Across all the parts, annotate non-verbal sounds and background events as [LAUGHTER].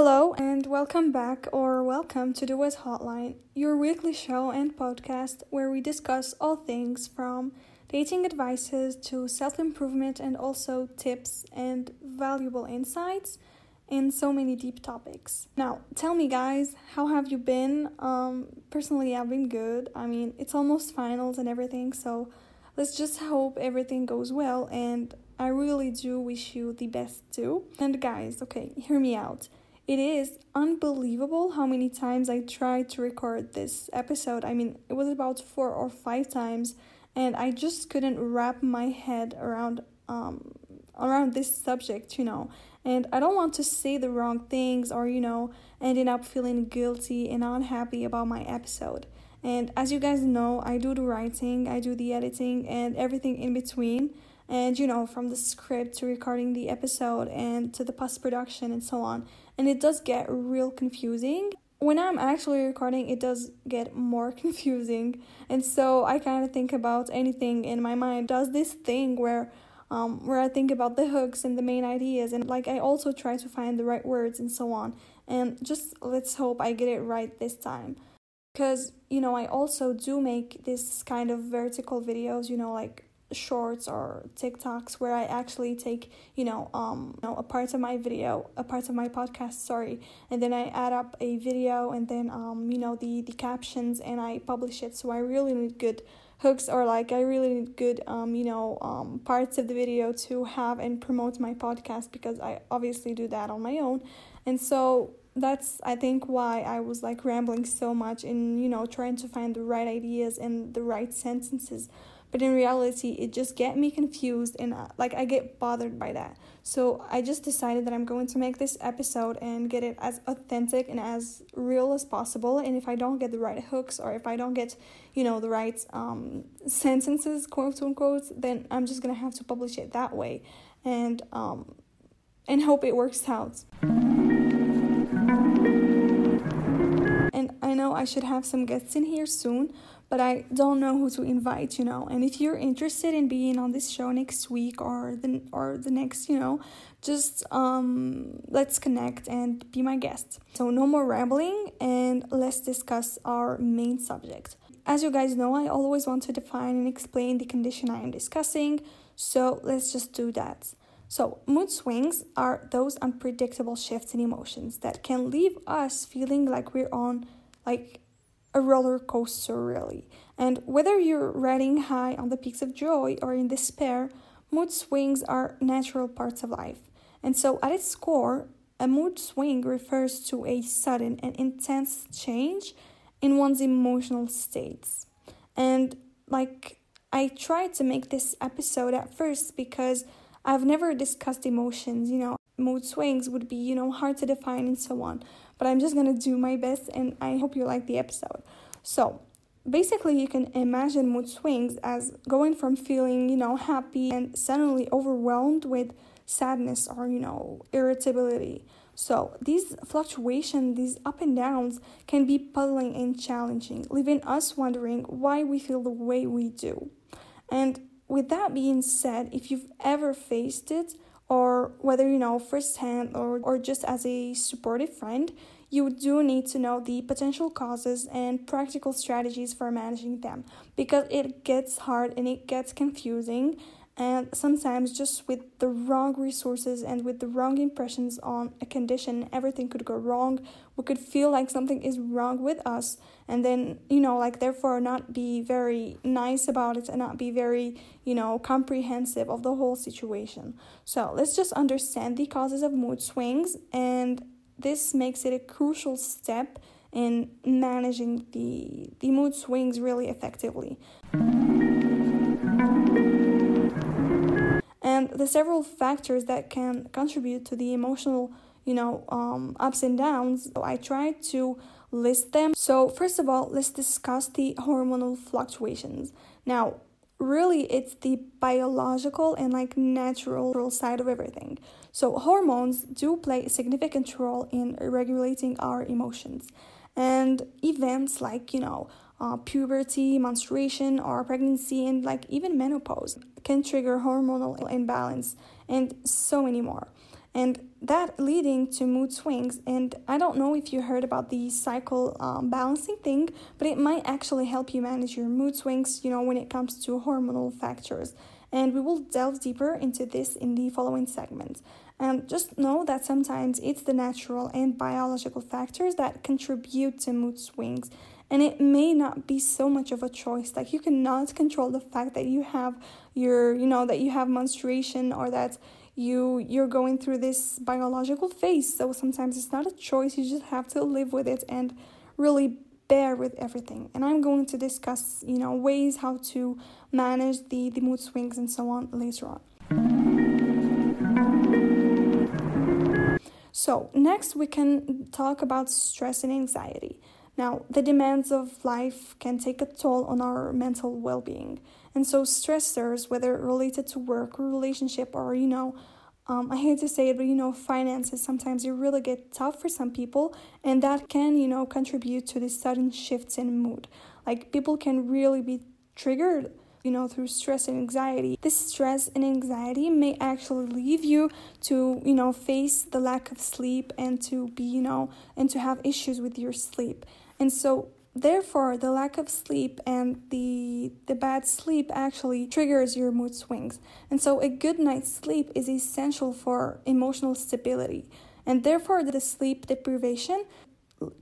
Hello, and welcome back or welcome to the West Hotline, your weekly show and podcast where we discuss all things from dating advices to self improvement and also tips and valuable insights and so many deep topics. Now, tell me, guys, how have you been? Um, personally, I've been good. I mean, it's almost finals and everything, so let's just hope everything goes well. And I really do wish you the best too. And, guys, okay, hear me out. It is unbelievable how many times I tried to record this episode. I mean, it was about four or five times, and I just couldn't wrap my head around um around this subject, you know. And I don't want to say the wrong things or, you know, ending up feeling guilty and unhappy about my episode. And as you guys know, I do the writing, I do the editing, and everything in between and you know from the script to recording the episode and to the post production and so on and it does get real confusing when i'm actually recording it does get more [LAUGHS] confusing and so i kind of think about anything in my mind does this thing where um, where I think about the hooks and the main ideas, and like I also try to find the right words and so on. And just let's hope I get it right this time. Because, you know, I also do make this kind of vertical videos, you know, like shorts or TikToks where I actually take, you know, um, you know, a part of my video, a part of my podcast, sorry, and then I add up a video and then um, you know, the the captions and I publish it. So I really need good hooks or like I really need good um, you know, um parts of the video to have and promote my podcast because I obviously do that on my own. And so that's I think why I was like rambling so much in, you know, trying to find the right ideas and the right sentences but in reality it just get me confused and uh, like i get bothered by that. So i just decided that i'm going to make this episode and get it as authentic and as real as possible. And if i don't get the right hooks or if i don't get you know the right um, sentences quote unquote then i'm just gonna have to publish it that way. And um, and hope it works out. And i know i should have some guests in here soon but I don't know who to invite, you know. And if you're interested in being on this show next week or the or the next, you know, just um let's connect and be my guest. So no more rambling and let's discuss our main subject. As you guys know, I always want to define and explain the condition I am discussing, so let's just do that. So, mood swings are those unpredictable shifts in emotions that can leave us feeling like we're on like a roller coaster, really. And whether you're riding high on the peaks of joy or in despair, mood swings are natural parts of life. And so, at its core, a mood swing refers to a sudden and intense change in one's emotional states. And, like, I tried to make this episode at first because I've never discussed emotions, you know, mood swings would be, you know, hard to define and so on but I'm just gonna do my best and I hope you like the episode. So, basically, you can imagine mood swings as going from feeling, you know, happy and suddenly overwhelmed with sadness or, you know, irritability. So, these fluctuations, these up and downs, can be puzzling and challenging, leaving us wondering why we feel the way we do. And with that being said, if you've ever faced it, or whether you know firsthand or, or just as a supportive friend, you do need to know the potential causes and practical strategies for managing them because it gets hard and it gets confusing and sometimes just with the wrong resources and with the wrong impressions on a condition everything could go wrong. We could feel like something is wrong with us and then you know like therefore not be very nice about it and not be very you know comprehensive of the whole situation. So let's just understand the causes of mood swings and this makes it a crucial step in managing the the mood swings really effectively the several factors that can contribute to the emotional you know um, ups and downs so i try to list them. So first of all let's discuss the hormonal fluctuations. Now really it's the biological and like natural side of everything. So hormones do play a significant role in regulating our emotions. And events like you know uh, puberty, menstruation, or pregnancy, and like even menopause can trigger hormonal imbalance and so many more. and that leading to mood swings. And I don't know if you heard about the cycle um, balancing thing, but it might actually help you manage your mood swings, you know, when it comes to hormonal factors. And we will delve deeper into this in the following segment. And just know that sometimes it's the natural and biological factors that contribute to mood swings. And it may not be so much of a choice. Like you cannot control the fact that you have your, you know, that you have menstruation or that you you're going through this biological phase. So sometimes it's not a choice. You just have to live with it and really bear with everything. And i'm going to discuss you know ways how to manage the the mood swings and so on later on. So next we can talk about stress and anxiety now the demands of life can take a toll on our mental well-being and so stressors, whether related to work or relationship or, you know, um, I hate to say it, but you know, finances sometimes they really get tough for some people, and that can, you know, contribute to the sudden shifts in mood. Like people can really be triggered, you know, through stress and anxiety. This stress and anxiety may actually leave you to, you know, face the lack of sleep and to be, you know, and to have issues with your sleep. And so Therefore, the lack of sleep and the the bad sleep actually triggers your mood swings. And so a good night's sleep is essential for emotional stability. And therefore, the sleep deprivation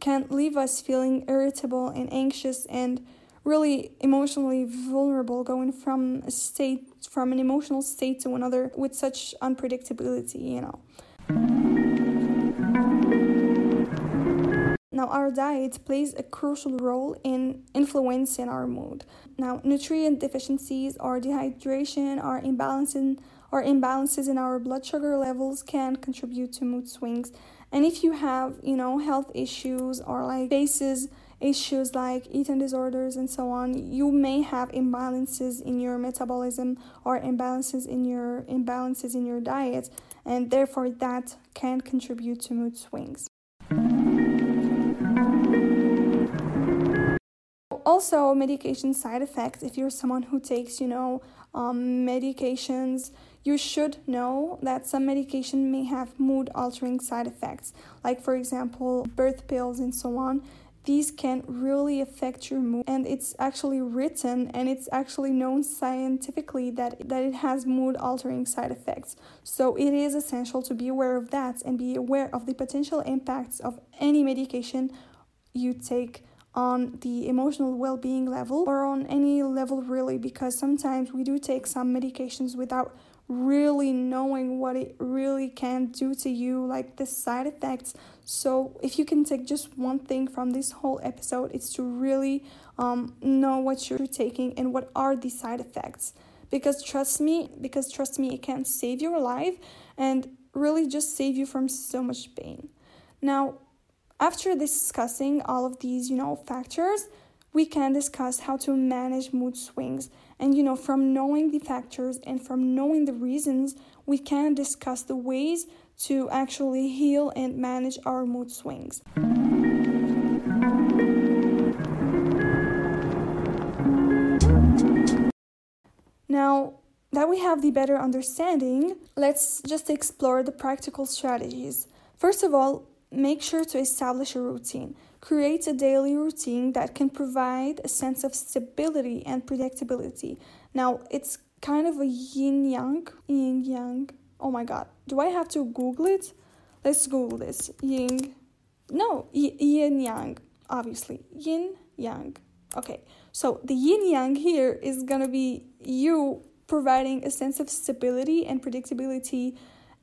can leave us feeling irritable and anxious and really emotionally vulnerable going from a state from an emotional state to another with such unpredictability, you know. Now, our diet plays a crucial role in influencing our mood. Now, nutrient deficiencies or dehydration or imbalances or imbalances in our blood sugar levels can contribute to mood swings. And if you have, you know, health issues or like faces issues like eating disorders and so on, you may have imbalances in your metabolism or imbalances in your imbalances in your diet, and therefore that can contribute to mood swings. also medication side effects if you're someone who takes you know um, medications you should know that some medication may have mood altering side effects like for example birth pills and so on these can really affect your mood and it's actually written and it's actually known scientifically that that it has mood altering side effects. So it is essential to be aware of that and be aware of the potential impacts of any medication you take on the emotional well being level or on any level really, because sometimes we do take some medications without really knowing what it really can do to you, like the side effects. So, if you can take just one thing from this whole episode, it's to really um, know what you're taking and what are the side effects. Because trust me, because trust me, it can save your life and really just save you from so much pain. Now, after discussing all of these, you know, factors, we can discuss how to manage mood swings. And you know, from knowing the factors and from knowing the reasons, we can discuss the ways to actually heal and manage our mood swings. Now, that we have the better understanding, let's just explore the practical strategies. First of all, make sure to establish a routine. Create a daily routine that can provide a sense of stability and predictability. Now, it's kind of a yin yang, yin yang. Oh my god, do I have to Google it? Let's Google this. Yin, no, y- yin yang, obviously. Yin yang. Okay, so the yin yang here is gonna be you providing a sense of stability and predictability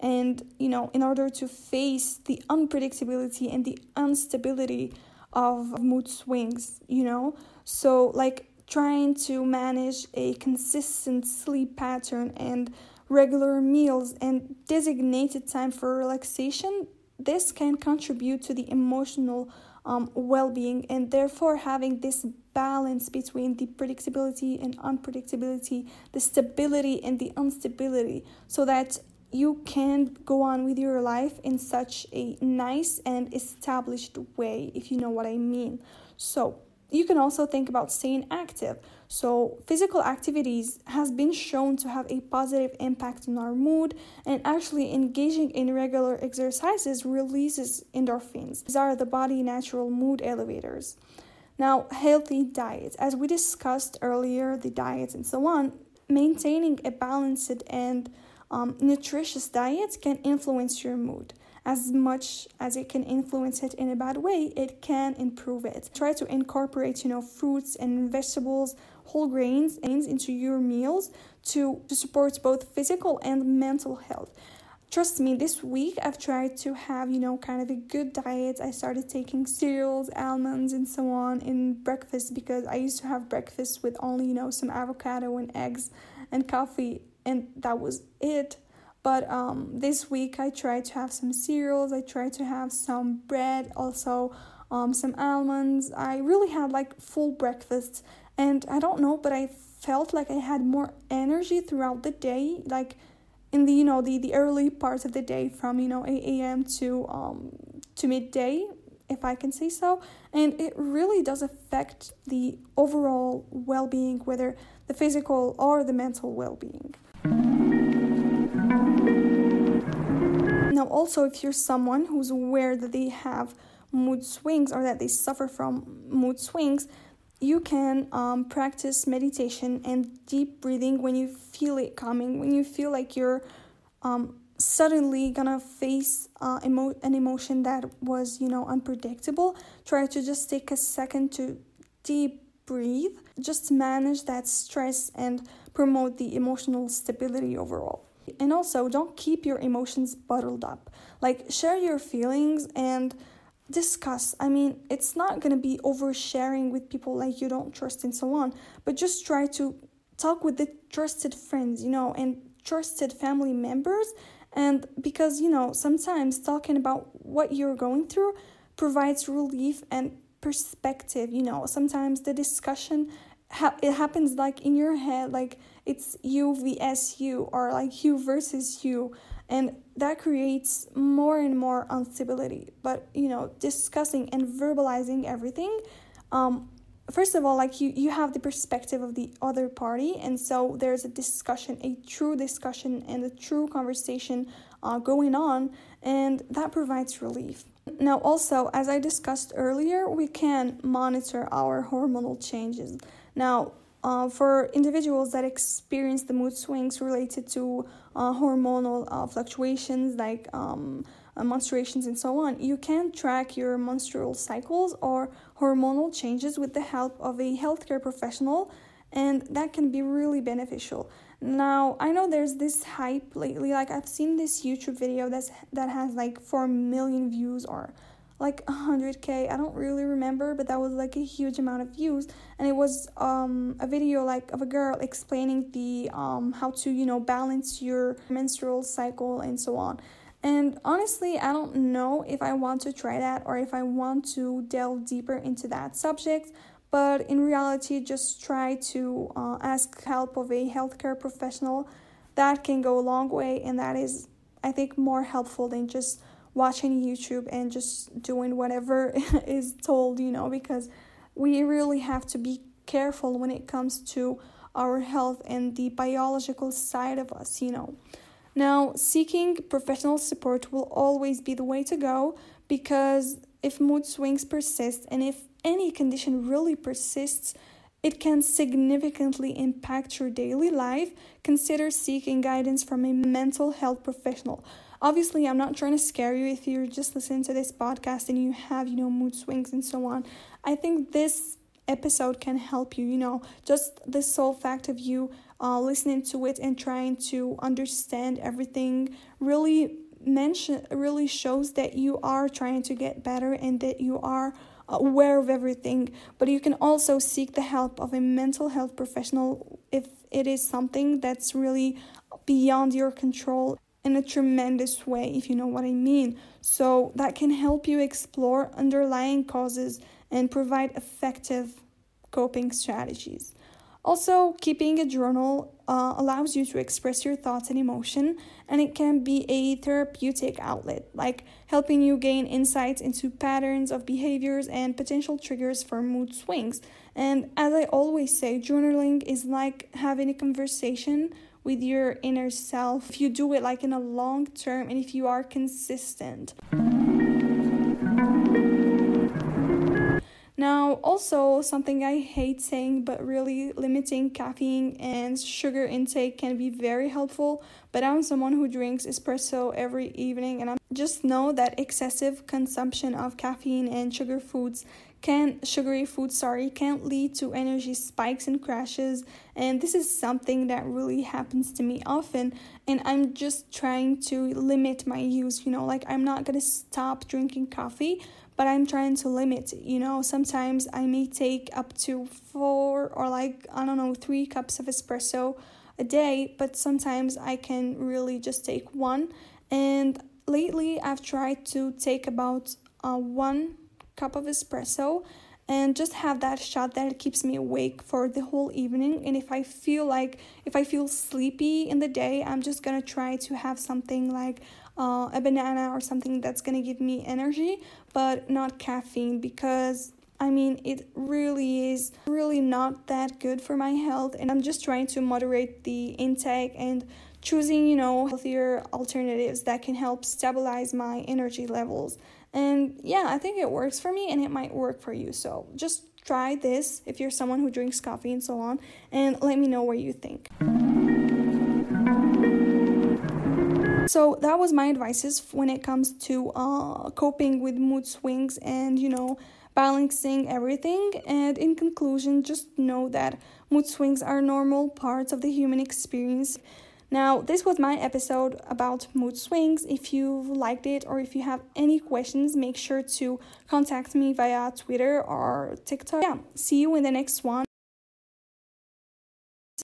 and you know in order to face the unpredictability and the instability of mood swings you know? So like trying to manage a consistent sleep pattern and regular meals and designated time for relaxation this can contribute to the emotional um, well-being and therefore having this balance between the predictability and unpredictability the stability and the instability so that you can go on with your life in such a nice and established way, if you know what I mean. So, you can also think about staying active. So, physical activities has been shown to have a positive impact on our mood, and actually engaging in regular exercises releases endorphins. These are the body natural mood elevators. Now, healthy diets. As we discussed earlier, the diets and so on, maintaining a balanced and um, nutritious diet can influence your mood as much as it can influence it in a bad way, it can improve it. Try to incorporate, you know, fruits and vegetables, whole grains into your meals to, to support both physical and mental health. Trust me, this week I've tried to have, you know, kind of a good diet. I started taking cereals, almonds, and so on in breakfast because I used to have breakfast with only, you know, some avocado and eggs and coffee, and that was it but um, this week I tried to have some cereals, I tried to have some bread, also um, some almonds. I really had like full breakfast, and I don't know, but I felt like I had more energy throughout the day, like in the you know the the early parts of the day from you know 8 a.m. to um to midday if I can say so. And it really does affect the overall well being, whether the physical or the mental well Now, also, if you're someone who's aware that they have mood swings or that they suffer from mood swings, you can um, practice meditation and deep breathing when you feel it coming, when you feel like you're um, suddenly gonna face uh, emo- an emotion that was, you know, unpredictable. Try to just take a second to deep breathe, just manage that stress and promote the emotional stability overall. And also, don't keep your emotions bottled up. Like, share your feelings and discuss. I mean, it's not gonna be oversharing with people like you don't trust and so on, but just try to talk with the trusted friends, you know, and trusted family members. And because, you know, sometimes talking about what you're going through provides relief and perspective, you know. Sometimes the discussion it happens like in your head like it's you vs you or like you versus you and that creates more and more instability. But you know discussing and verbalizing everything um first of all like you you have the perspective of the other party and so there's a discussion a true discussion and a true conversation uh, going on and that provides relief. Now also as i discussed earlier we can monitor our hormonal changes. Now uh, for individuals that experience the mood swings related to uh, hormonal uh, fluctuations like um, uh, menstruations and so on, you can track your menstrual cycles or hormonal changes with the help of a healthcare professional, and that can be really beneficial. Now, I know there's this hype lately, like I've seen this YouTube video that's that has like 4 million views or like 100k i don't really remember but that was like a huge amount of views. And it was um a video like of a girl explaining the um how to you know balance your menstrual cycle and so on. And honestly i don't know if i want to try that or if i want to delve deeper into that subject but in reality just try to uh, ask help of a healthcare professional. That can go a long way and that is i think more helpful than just watching YouTube and just doing whatever [LAUGHS] is told, you know, because we really have to be careful when it comes to our health and the biological side of us, you know. Now, seeking professional support will always be the way to go because if mood swings persist and if any condition really persists, it can significantly impact your daily life. Consider seeking guidance from a mental health professional. Obviously, I'm not trying to scare you if you're just listening to this podcast and you have, you know, mood swings and so on. I think this episode can help you, you know, just the sole fact of you uh, listening to it and trying to understand everything really mention really shows that you are trying to get better and that you are aware of everything but you can also seek the help of a mental health professional if it is something that's really beyond your control in a tremendous way, if you know what I mean. So, that can help you explore underlying causes and provide effective coping strategies. Also, keeping a journal uh, allows you to express your thoughts and emotion, and it can be a therapeutic outlet, like helping you gain insights into patterns of behaviors and potential triggers for mood swings. And as I always say, journaling is like having a conversation with your inner self if you do it like in a long term and if you are consistent. Now, also something I hate saying, but really limiting caffeine and sugar intake can be very helpful. But I'm someone who drinks espresso every evening, and I just know that excessive consumption of caffeine and sugar foods can sugary foods sorry can lead to energy spikes and crashes and this is something that really happens to me often and i'm just trying to limit my use you know like i'm not going to stop drinking coffee but I'm trying to limit. You know, sometimes I may take up to four or like, I don't know, three cups of espresso a day, but sometimes I can really just take one. And lately, I've tried to take about uh, one cup of espresso and just have that shot that keeps me awake for the whole evening and if i feel like if i feel sleepy in the day i'm just gonna try to have something like uh, a banana or something that's gonna give me energy but not caffeine because I mean, it really is really not that good for my health, and I'm just trying to moderate the intake and choosing, you know, healthier alternatives that can help stabilize my energy levels. And yeah, I think it works for me and it might work for you. So just try this if you're someone who drinks coffee and so on, and let me know what you think. So that was my advices when it comes to uh, coping with mood swings and you know balancing everything. And in conclusion, just know that mood swings are normal parts of the human experience. Now, this was my episode about mood swings. If you liked it or if you have any questions, make sure to contact me via Twitter or TikTok. Yeah, see you in the next one.